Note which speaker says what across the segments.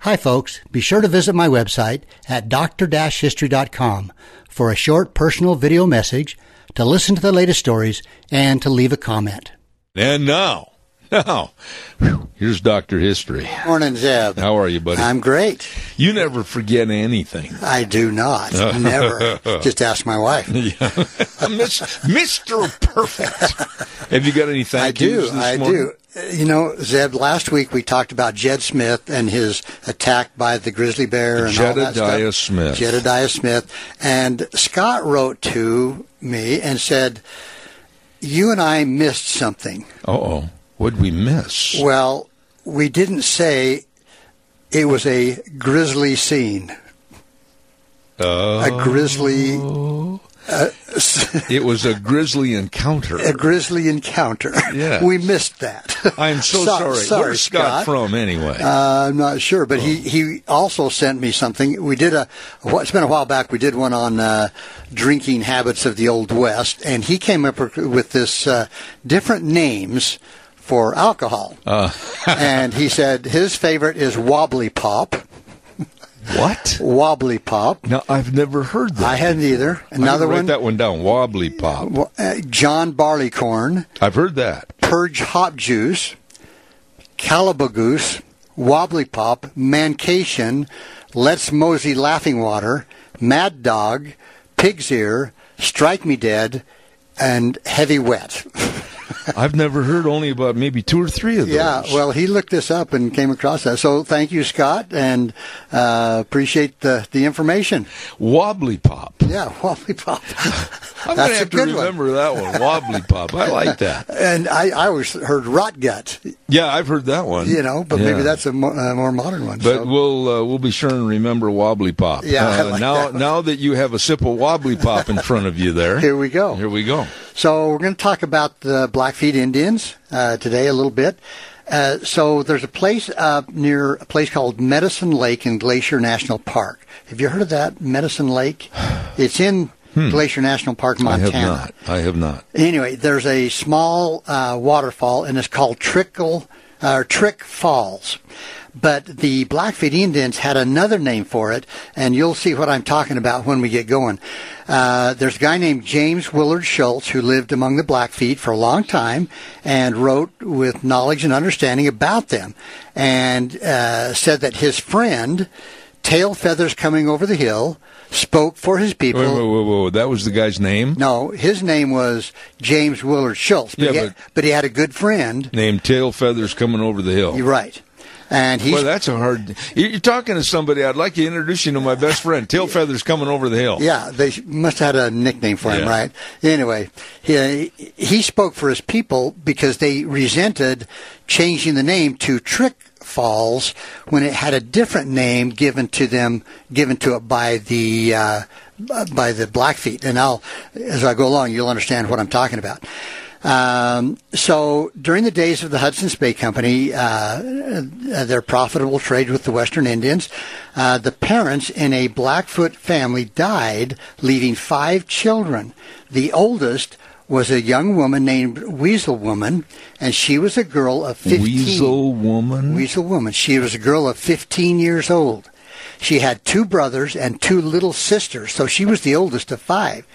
Speaker 1: Hi, folks. Be sure to visit my website at dr-history.com for a short personal video message, to listen to the latest stories, and to leave a comment.
Speaker 2: And now, now, here's Dr. History.
Speaker 1: Morning, Zeb.
Speaker 2: How are you, buddy?
Speaker 1: I'm great.
Speaker 2: You never forget anything.
Speaker 1: I do not. Never. Just ask my wife.
Speaker 2: Yeah. Mr. Perfect. Have you got any thank
Speaker 1: I do.
Speaker 2: this
Speaker 1: I
Speaker 2: morning?
Speaker 1: do. You know, Zeb, last week we talked about Jed Smith and his attack by the grizzly bear and all that
Speaker 2: Jedediah
Speaker 1: stuff.
Speaker 2: Smith.
Speaker 1: Jedediah Smith. And Scott wrote to me and said, You and I missed something.
Speaker 2: Uh-oh. What'd we miss?
Speaker 1: Well, we didn't say it was a grisly scene.
Speaker 2: Uh,
Speaker 1: A grisly,
Speaker 2: it was a grisly encounter.
Speaker 1: a grisly encounter.
Speaker 2: Yes.
Speaker 1: we missed that.
Speaker 2: I'm so,
Speaker 1: So-
Speaker 2: sorry.
Speaker 1: sorry,
Speaker 2: Where's Scott,
Speaker 1: Scott.
Speaker 2: from, anyway?
Speaker 1: Uh, I'm not sure, but he, he also sent me something. We did a, it's been a while back, we did one on uh, drinking habits of the Old West, and he came up with this uh, different names for alcohol.
Speaker 2: Uh.
Speaker 1: and he said his favorite is Wobbly Pop.
Speaker 2: What?
Speaker 1: Wobbly Pop.
Speaker 2: No, I've never heard that.
Speaker 1: I hadn't either. Another
Speaker 2: gonna write
Speaker 1: one,
Speaker 2: that one down. Wobbly Pop.
Speaker 1: uh, John Barleycorn,
Speaker 2: I've heard that.
Speaker 1: Purge Hop Juice, Calabagoose, Wobbly Pop, Mancation, Let's Mosey Laughing Water, Mad Dog, Pig's Ear, Strike Me Dead, and Heavy Wet.
Speaker 2: I've never heard only about maybe two or three of those.
Speaker 1: Yeah, well, he looked this up and came across that. So thank you, Scott, and uh, appreciate the, the information.
Speaker 2: Wobbly Pop.
Speaker 1: Yeah, Wobbly Pop.
Speaker 2: I'm going to have to
Speaker 1: good one.
Speaker 2: remember that one. Wobbly Pop. I like that.
Speaker 1: And I, I always heard Rot Gut,
Speaker 2: Yeah, I've heard that one.
Speaker 1: you know, but
Speaker 2: Yeah.
Speaker 1: maybe that's a more, uh, more modern one.
Speaker 2: But
Speaker 1: so.
Speaker 2: we'll uh, we'll be sure and remember Wobbly Pop.
Speaker 1: Yeah,
Speaker 2: Uh,
Speaker 1: like
Speaker 2: now
Speaker 1: that
Speaker 2: now that you have a sip of Wobbly Pop in front of you there.
Speaker 1: Here we go.
Speaker 2: Here we go.
Speaker 1: So we're going to talk about the Blackfeet Indians uh, today a little bit. Uh, so there's a place uh, near a place called Medicine Lake in Glacier National Park. Have you heard of that Medicine Lake? It's in Glacier National Park,
Speaker 2: Hmm. I have not. I have not.
Speaker 1: Anyway, there's a small uh, waterfall, and it's called Trickle or Trick Falls. But the Blackfeet Indians had another name for it, and you'll see what I'm talking about when we get going. Uh, there's a guy named James Willard Schultz who lived among the Blackfeet for a long time and wrote with knowledge and understanding about them, and uh, said that his friend, Tail Feathers Coming Over the Hill, spoke for his people.
Speaker 2: Wait, wait, wait, wait. That was the guy's name?
Speaker 1: No, his name was James Willard Schultz, but,
Speaker 2: Yeah,
Speaker 1: he, had,
Speaker 2: but-
Speaker 1: but he had a good friend.
Speaker 2: Named Tail Feathers Coming Over the Hill.
Speaker 1: You're right. And he's
Speaker 2: Well, that's a hard. You're talking to somebody. I'd like to introduce you to my best friend, Tail Feathers Coming Over the Hill.
Speaker 1: yeah, they must have had a nickname for him,
Speaker 2: Yeah.
Speaker 1: right? Anyway, he he spoke for his people because they resented changing the name to Trick Falls when it had a different name given to them, given to it by the uh, by the Blackfeet. And I'll, as I go along, you'll understand what I'm talking about. Um, so during the days of the Hudson's Bay Company, uh, their profitable trade with the Western Indians, uh, the parents in a Blackfoot family died, leaving five children. The oldest was a young woman named Weasel Woman, and she was a girl of 15.
Speaker 2: Weasel Woman?
Speaker 1: Weasel Woman. She was a girl of 15 years old. She had two brothers and two little sisters, so she was the oldest of five.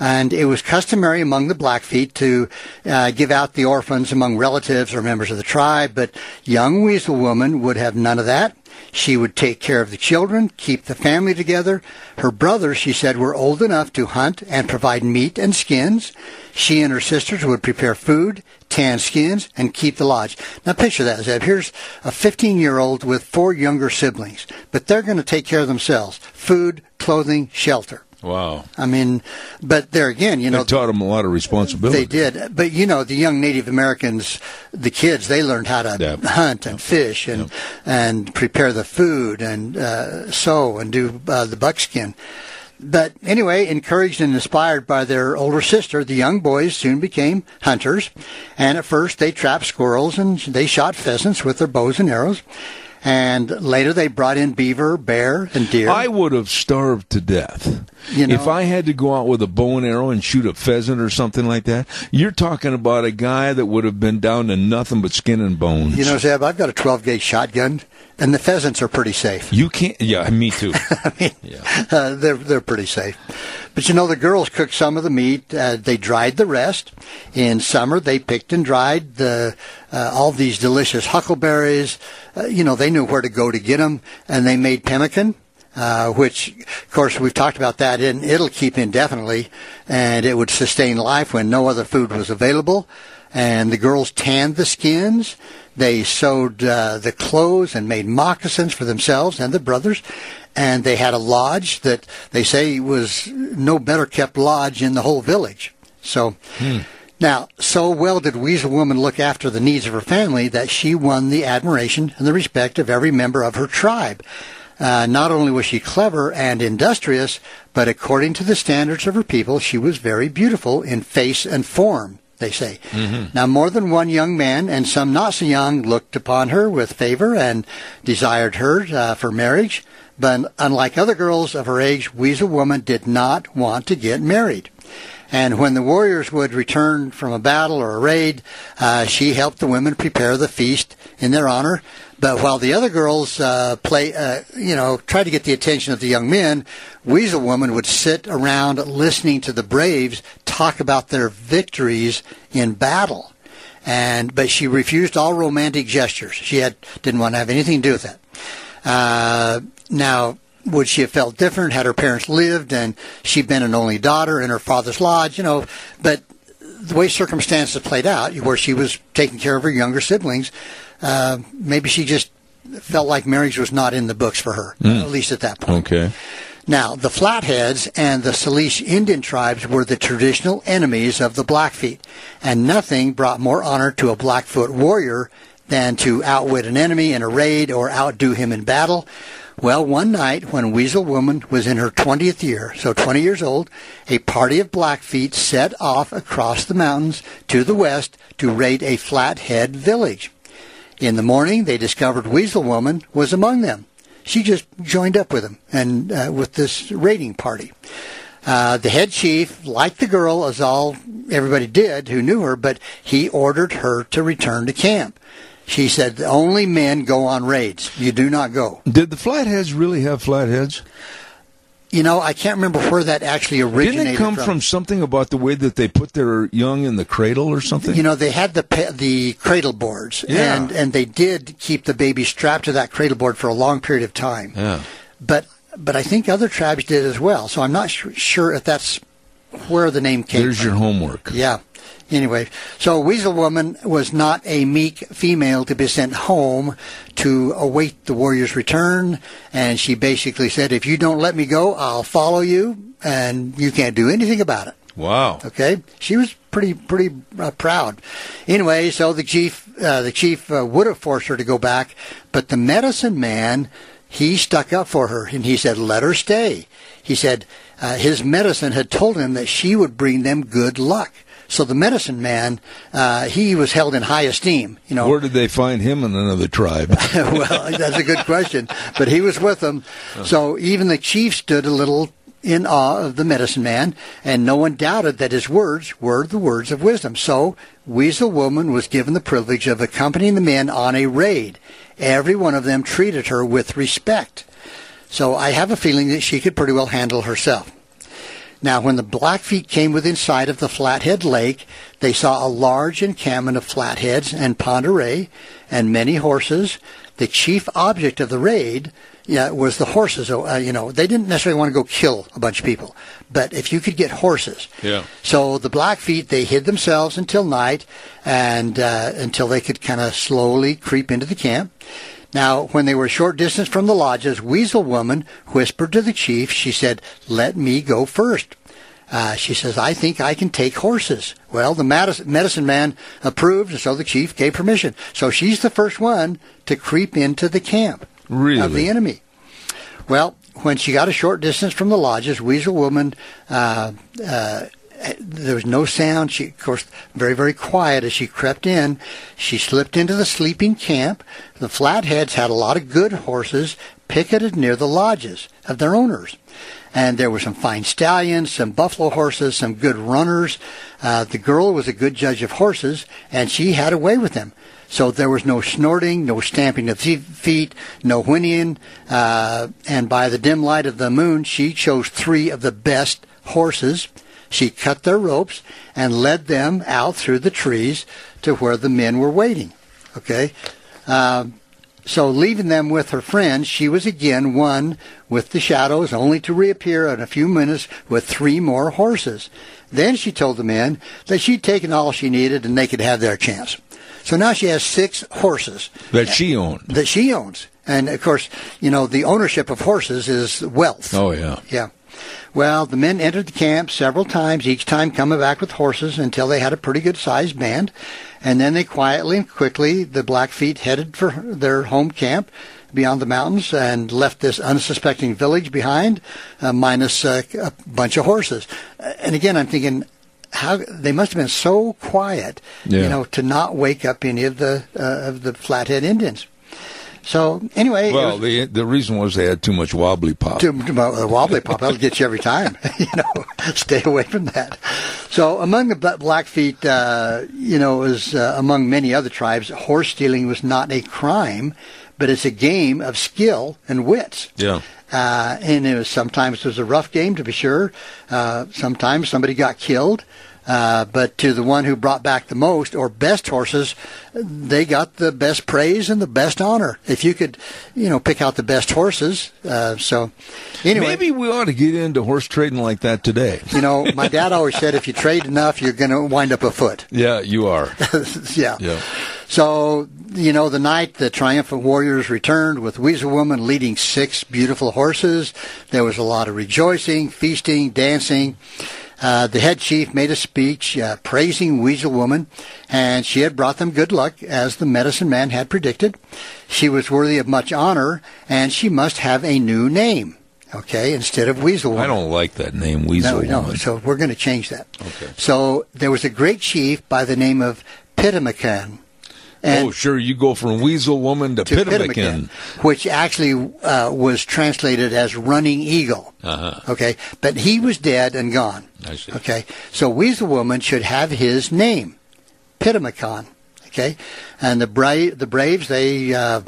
Speaker 1: And it was customary among the Blackfeet to uh, give out the orphans among relatives or members of the tribe, but young Weasel Woman would have none of that. She would take care of the children, keep the family together. Her brothers, she said, were old enough to hunt and provide meat and skins. She and her sisters would prepare food, tan skins, and keep the lodge. Now picture that, Zeb. Here's a 15 year old with four younger siblings, but they're going to take care of themselves. Food, clothing, shelter.
Speaker 2: Wow.
Speaker 1: I mean, but there again, you know,
Speaker 2: That taught them a lot of responsibility.
Speaker 1: they did. But you know, the young Native Americans, the kids, they learned how to
Speaker 2: Yep.
Speaker 1: hunt and fish and and prepare the food and uh, sew and do uh, the buckskin. But anyway, encouraged and inspired by their older sister, the young boys soon became hunters. And at first, they trapped squirrels and they shot pheasants with their bows and arrows. And later, they brought in beaver, bear, and deer.
Speaker 2: I would have starved to death.
Speaker 1: You know-
Speaker 2: if I had to go out with a bow and arrow and shoot a pheasant or something like that, you're talking about a guy that would have been down to nothing but skin and bones.
Speaker 1: you know, Zeb, I've got a 12 gauge shotgun, and the pheasants are pretty safe.
Speaker 2: you can't. Yeah, me too.
Speaker 1: I mean, uh, they're they're pretty safe. But you know, the girls cooked some of the meat. Uh, they dried the rest. In summer, they picked and dried the uh, all these delicious huckleberries. Uh, you know, they knew where to go to get them, and they made pemmican. Uh, which, of course, we've talked about that, and it'll keep indefinitely, and it would sustain life when no other food was available. And the girls tanned the skins. They sewed uh, the clothes and made moccasins for themselves and the brothers. And they had a lodge that they say was no better kept lodge in the whole village. So, now, so well did Weasel Woman look after the needs of her family that she won the admiration and the respect of every member of her tribe. Uh, not only was she clever and industrious, but according to the standards of her people, she was very beautiful in face and form, they say. Now, more than one young man, and some not so young, looked upon her with favor and desired her uh, for marriage. But unlike other girls of her age, Weasel Woman did not want to get married. And when the warriors would return from a battle or a raid, uh, she helped the women prepare the feast in their honor. But while the other girls uh, play, uh, you know, try to get the attention of the young men, Weasel Woman would sit around listening to the braves talk about their victories in battle. And but she refused all romantic gestures. She had didn't want to have anything to do with that. Uh, now, would she have felt different had her parents lived and she'd been an only daughter in her father's lodge? You know, but the way circumstances played out, where she was taking care of her younger siblings, uh, maybe she just felt like marriage was not in the books for her, at least at that point.
Speaker 2: okay.
Speaker 1: Now, the Flatheads and the Salish Indian tribes were the traditional enemies of the Blackfeet, and nothing brought more honor to a Blackfoot warrior than to outwit an enemy in a raid or outdo him in battle. Well, one night when Weasel Woman was in her 20th year, so 20 years old, a party of Blackfeet set off across the mountains to the west to raid a Flathead village. In the morning, they discovered Weasel Woman was among them. She just joined up with them and uh, with this raiding party. Uh, the head chief liked the girl as all everybody did who knew her, but he ordered her to return to camp. She said, "Only men go on raids. You do not go."
Speaker 2: Did the flatheads really have flatheads?
Speaker 1: You know, I can't remember where that actually originated
Speaker 2: Didn't it come from. something about the way that they put their young in the cradle or something?
Speaker 1: You know, they had the the cradle boards,
Speaker 2: Yeah.
Speaker 1: and and they did keep the baby strapped to that cradle board for a long period of time.
Speaker 2: yeah.
Speaker 1: But but I think other tribes did as well. So I'm not su- sure if that's where the name came from.
Speaker 2: There's
Speaker 1: from.
Speaker 2: your homework.
Speaker 1: Yeah. Anyway, so Weasel Woman was not a meek female to be sent home to await the warrior's return, and she basically said, "If you don't let me go, I'll follow you, and you can't do anything about it."
Speaker 2: Wow.
Speaker 1: Okay, she was pretty pretty uh, proud. Anyway, so the chief uh, the chief uh, would have forced her to go back, but the medicine man he stuck up for her and he said, "Let her stay." He said uh, his medicine had told him that she would bring them good luck. So the medicine man, uh, he was held in high esteem. You know,
Speaker 2: Where did they find him in another tribe?
Speaker 1: well, that's a good question. But he was with them. So even the chief stood a little in awe of the medicine man, and no one doubted that his words were the words of wisdom. So Weasel Woman was given the privilege of accompanying the men on a raid. Every one of them treated her with respect. So I have a feeling that she could pretty well handle herself. Now, when the Blackfeet came within sight of the Flathead Lake, they saw a large encampment of flatheads and Pend d'Oreille and many horses. the chief object of the raid yeah, was the horses. Uh, you know, they didn't necessarily want to go kill a bunch of people, but if you could get horses.
Speaker 2: Yeah.
Speaker 1: So the Blackfeet they hid themselves until night, and uh, until they could kind of slowly creep into the camp. Now, when they were a short distance from the lodges, Weasel Woman whispered to the chief. She said, "Let me go first. Uh, she says, I think I can take horses. Well, the medicine man approved, and so the chief gave permission. So she's the first one to creep into the camp
Speaker 2: really?
Speaker 1: of the enemy. Well, when she got a short distance from the lodges, Weasel Woman, uh, uh, there was no sound. She, of course, very, very quiet as she crept in. She slipped into the sleeping camp. The Flatheads had a lot of good horses picketed near the lodges of their owners and there were some fine stallions, some buffalo horses, some good runners. Uh, the girl was a good judge of horses, and she had a way with them. So there was no snorting, no stamping of feet, no whinnying, uh, and by the dim light of the moon, she chose three of the best horses. She cut their ropes and led them out through the trees to where the men were waiting. Okay. Uh, so, leaving them with her friends, she was again one with the shadows, only to reappear in a few minutes with three more horses. Then she told the men that she'd taken all she needed and they could have their chance. So now she has six horses
Speaker 2: that she owns.
Speaker 1: That she owns. And of course, you know, the ownership of horses is wealth.
Speaker 2: Oh, yeah.
Speaker 1: Yeah. Well, the men entered the camp several times, each time coming back with horses until they had a pretty good sized band. And then they quietly and quickly, the Blackfeet headed for their home camp beyond the mountains and left this unsuspecting village behind, uh, minus uh, a bunch of horses. And again, I'm thinking, how they must have been so quiet, yeah. you know, to not wake up any of the uh, of the Flathead Indians. So anyway,
Speaker 2: well, was, the the reason was they had too much wobbly pop.
Speaker 1: Too, too uh, wobbly pop that'll get you every time. you know, stay away from that. So among the Blackfeet, uh, you know, was uh, among many other tribes, horse stealing was not a crime, but it's a game of skill and wits.
Speaker 2: Yeah.
Speaker 1: Uh, and it was sometimes it was a rough game to be sure. Uh, sometimes somebody got killed. Uh, but to the one who brought back the most or best horses, they got the best praise and the best honor. If you could, you know, pick out the best horses. Uh, so, anyway.
Speaker 2: Maybe we ought to get into horse trading like that today.
Speaker 1: You know, my dad always said if you trade enough, you're going to wind up afoot.
Speaker 2: Yeah, you are.
Speaker 1: yeah.
Speaker 2: Yeah.
Speaker 1: So, you know, the night the triumphant warriors returned with Weasel Woman leading six beautiful horses, there was a lot of rejoicing, feasting, dancing. Uh, the head chief made a speech uh, praising Weasel Woman, and she had brought them good luck, as the medicine man had predicted. She was worthy of much honor, and she must have a new name. Okay, instead of Weasel Woman.
Speaker 2: I don't like that name, Weasel
Speaker 1: no,
Speaker 2: Woman.
Speaker 1: No, so we're going to change that.
Speaker 2: Okay.
Speaker 1: So there was a great chief by the name of Pitamakan.
Speaker 2: And oh, sure. You go from Weasel Woman to, to Pitamakan.
Speaker 1: Which actually uh, was translated as Running Eagle.
Speaker 2: Uh-huh.
Speaker 1: Okay. But he was dead and gone.
Speaker 2: I see.
Speaker 1: Okay. So Weasel Woman should have his name, Pitamakan. Okay. And the, bra- the Braves, they uh,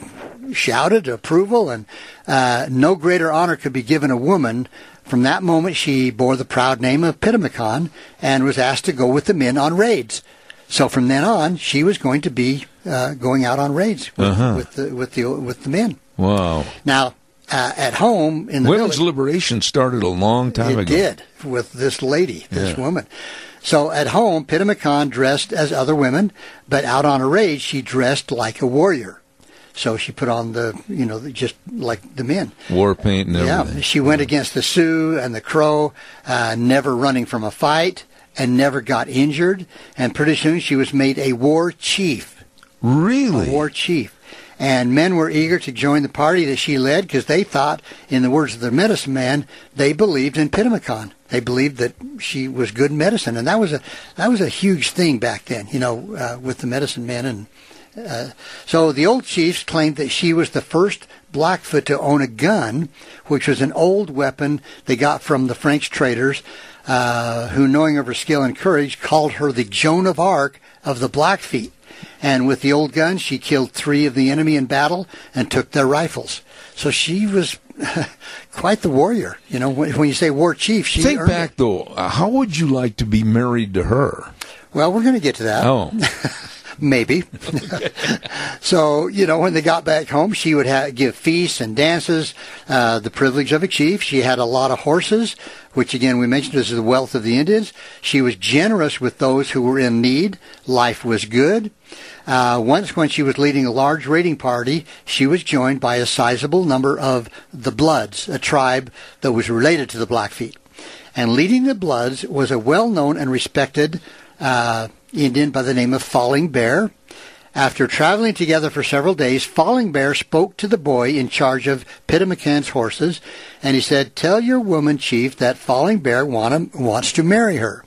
Speaker 1: shouted approval, and uh, no greater honor could be given a woman. From that moment, she bore the proud name of Pitamakan and was asked to go with the men on raids. So from then on, she was going to be uh, going out on raids with, uh-huh. with, the with the with the men.
Speaker 2: Wow!
Speaker 1: Now uh, at home in the
Speaker 2: women's
Speaker 1: village,
Speaker 2: liberation started a long time
Speaker 1: it
Speaker 2: ago.
Speaker 1: It did with this lady, this
Speaker 2: yeah.
Speaker 1: woman. So at home, Pitamakan dressed as other women, but out on a raid, she dressed like a warrior. So she put on the, you know, just like the men.
Speaker 2: War paint and everything.
Speaker 1: Yeah, she went against the Sioux and the Crow, uh, never running from a fight and never got injured. And pretty soon she was made a war chief.
Speaker 2: Really?
Speaker 1: A war chief. And men were eager to join the party that she led because they thought, in the words of the medicine man, they believed in Pitamakan. They believed that she was good medicine, and that was a that was a huge thing back then. You know, uh, with the medicine men, and uh, so the old chiefs claimed that she was the first Blackfoot to own a gun, which was an old weapon they got from the French traders uh, who, knowing of her skill and courage, called her the Joan of Arc of the Blackfeet. And with the old gun, she killed three of the enemy in battle and took their rifles. So she was quite the warrior. You know, when, when you say war chief, she
Speaker 2: think back
Speaker 1: it.
Speaker 2: though. Uh, how would you like to be married to her?
Speaker 1: Well, we're going to get to that.
Speaker 2: Oh.
Speaker 1: maybe. so, you know, when they got back home, she would ha- give feasts and dances, uh, the privilege of a chief. She had a lot of horses, which again we mentioned this is the wealth of the Indians. She was generous with those who were in need. Life was good. Uh, once, when she was leading a large raiding party, she was joined by a sizable number of the Bloods, a tribe that was related to the Blackfeet. And leading the Bloods was a well-known and respected uh, Indian by the name of Falling Bear. After traveling together for several days, Falling Bear spoke to the boy in charge of Pitamakan's horses, and he said, "Tell your woman chief that Falling Bear want wants to marry her."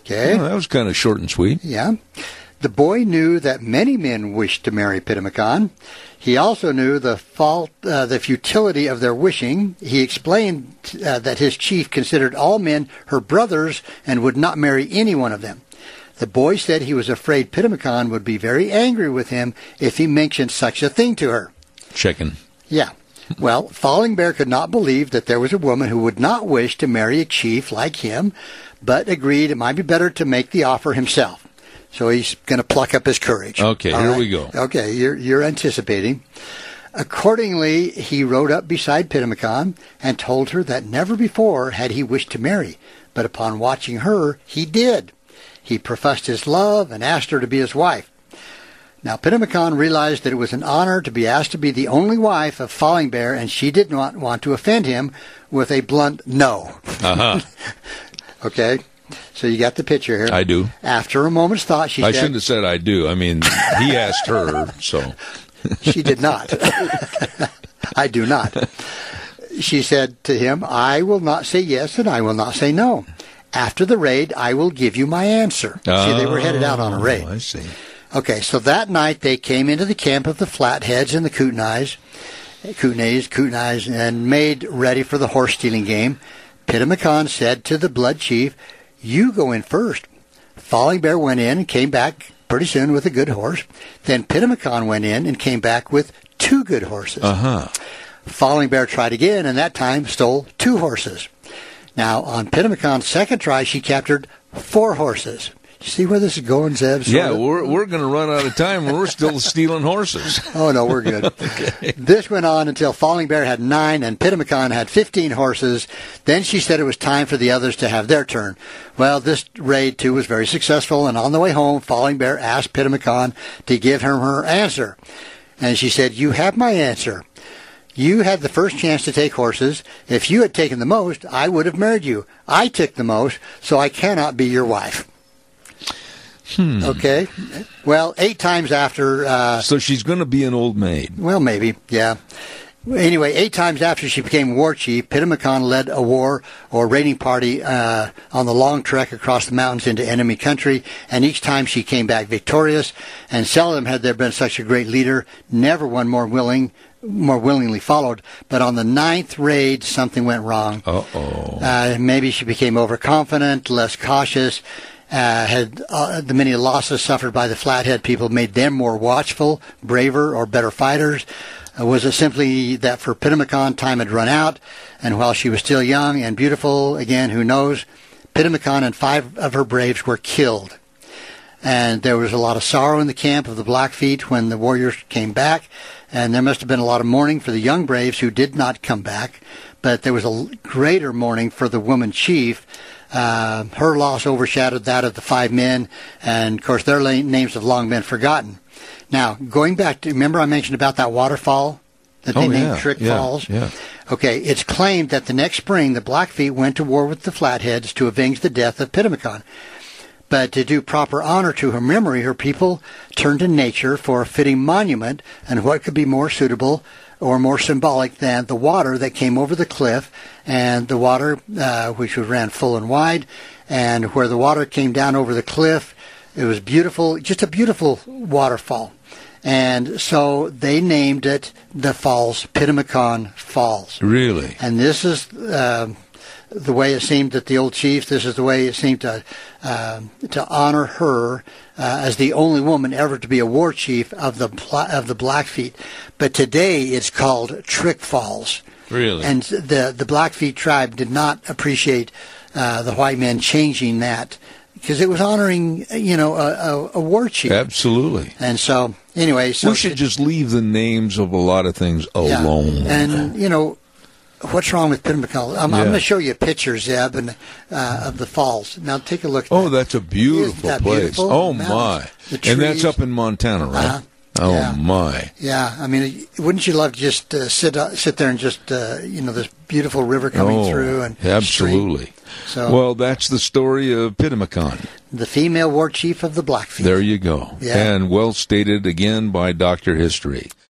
Speaker 1: Okay,
Speaker 2: Well, that was kind of short and sweet.
Speaker 1: yeah. The boy knew that many men wished to marry Pitamakan. He also knew the fault, uh, the futility of their wishing. He explained uh, that his chief considered all men her brothers and would not marry any one of them. The boy said he was afraid Pitamakan would be very angry with him if he mentioned such a thing to her.
Speaker 2: Chicken.
Speaker 1: Yeah. Well, Falling Bear could not believe that there was a woman who would not wish to marry a chief like him, but agreed it might be better to make the offer himself. So he's going to pluck up his courage.
Speaker 2: Okay,
Speaker 1: All
Speaker 2: here
Speaker 1: right?
Speaker 2: we go.
Speaker 1: Okay, you're, you're anticipating. Accordingly, he rode up beside Pitamakan and told her that never before had he wished to marry, but upon watching her, he did. He professed his love and asked her to be his wife. Now, Pitamakan realized that it was an honor to be asked to be the only wife of Falling Bear, and she did not want to offend him with a blunt no.
Speaker 2: Uh huh.
Speaker 1: Okay? So you got the picture here.
Speaker 2: I do.
Speaker 1: After a moment's thought, she
Speaker 2: I
Speaker 1: said,
Speaker 2: shouldn't have said I do. I mean, he asked her, so.
Speaker 1: She did not. I do not. She said to him, I will not say yes and I will not say no. After the raid, I will give you my answer. See, they were headed out on a raid.
Speaker 2: Oh, I see.
Speaker 1: Okay, so that night they came into the camp of the Flatheads and the Kootenays, Kootenays, Kootenays, and made ready for the horse stealing game. Pitamakan said to the Blood Chief, You go in first. Falling Bear went in and came back pretty soon with a good horse. Then Pitamakan went in and came back with two good horses.
Speaker 2: Uh huh.
Speaker 1: Falling Bear tried again, and that time stole two horses. Now, on Pitamakan's second try, she captured four horses. You see where this is going, Zeb?
Speaker 2: Yeah,
Speaker 1: Sorta?
Speaker 2: we're we're going to run out of time. and We're still stealing horses.
Speaker 1: Oh no, we're good. This went on until Falling Bear had nine and Pitamakan had fifteen horses. Then she said it was time for the others to have their turn. Well, this raid too was very successful, and on the way home, Falling Bear asked Pitamakan to give him her answer, and she said, "You have my answer." You had the first chance to take horses. If you had taken the most, I would have married you. I took the most, so I cannot be your wife. Okay. Well, eight times after uh,
Speaker 2: So she's going to be an old maid.
Speaker 1: well, maybe, yeah. Anyway, eight times after she became war chief, Pitamakan led a war or raiding party uh, on the long trek across the mountains into enemy country, and each time she came back victorious. And seldom had there been such a great leader. Never one more willing, more willingly followed. But on the ninth raid, something went wrong.
Speaker 2: Uh oh.
Speaker 1: Uh, maybe she became overconfident, less cautious. Uh, had uh, the many losses suffered by the Flathead people made them more watchful, braver, or better fighters? Uh, was it simply that for Pitamakan time had run out, and while she was still young and beautiful, again, who knows? Pitamakan and five of her braves were killed. And there was a lot of sorrow in the camp of the Blackfeet when the warriors came back, and there must have been a lot of mourning for the young braves who did not come back. But there was a greater mourning for the woman chief. Uh, her loss overshadowed that of the five men, and of course their la- names have long been forgotten. Now, going back to remember I mentioned about that waterfall that they
Speaker 2: Oh,
Speaker 1: named
Speaker 2: yeah,
Speaker 1: Trick
Speaker 2: yeah,
Speaker 1: Falls.
Speaker 2: yeah.
Speaker 1: Okay, it's claimed that the next spring the Blackfeet went to war with the Flatheads to avenge the death of Pitamakan. But to do proper honor to her memory, her people turned to nature for a fitting monument, and what could be more suitable or more symbolic than the water that came over the cliff, and the water uh, which ran full and wide, and where the water came down over the cliff, it was beautiful, just a beautiful waterfall. And so they named it the falls, Pitamakan Falls.
Speaker 2: Really?
Speaker 1: And this is um the way it seemed that the old chief. This is the way it seemed to um to honor her uh, as the only woman ever to be a war chief of the of the Blackfeet. But today it's called Trick Falls.
Speaker 2: Really?
Speaker 1: And the the Blackfeet tribe did not appreciate uh, the white men changing that because it was honoring, you know, a, a, a war chief.
Speaker 2: Absolutely.
Speaker 1: And so, anyway, so
Speaker 2: we should just leave the names of a lot of things alone.
Speaker 1: And you know, what's wrong with Pinnacle? I'm, I'm going to show you pictures, Zeb, and, uh, of the falls. Now take a look. At
Speaker 2: Oh,
Speaker 1: that.
Speaker 2: that's a beautiful
Speaker 1: that
Speaker 2: place.
Speaker 1: beautiful?
Speaker 2: Oh my! And that's up in Montana, right?
Speaker 1: Uh-huh.
Speaker 2: Oh
Speaker 1: Yeah.
Speaker 2: my!
Speaker 1: Yeah, I mean, wouldn't you love to just uh, sit uh, sit there and just uh, you know this beautiful river coming
Speaker 2: oh,
Speaker 1: through and
Speaker 2: absolutely.
Speaker 1: So
Speaker 2: Well, that's the story of Pitamakan.
Speaker 1: the female war chief of the Blackfeet.
Speaker 2: There you go.
Speaker 1: Yeah.
Speaker 2: And well stated again by Doctor History.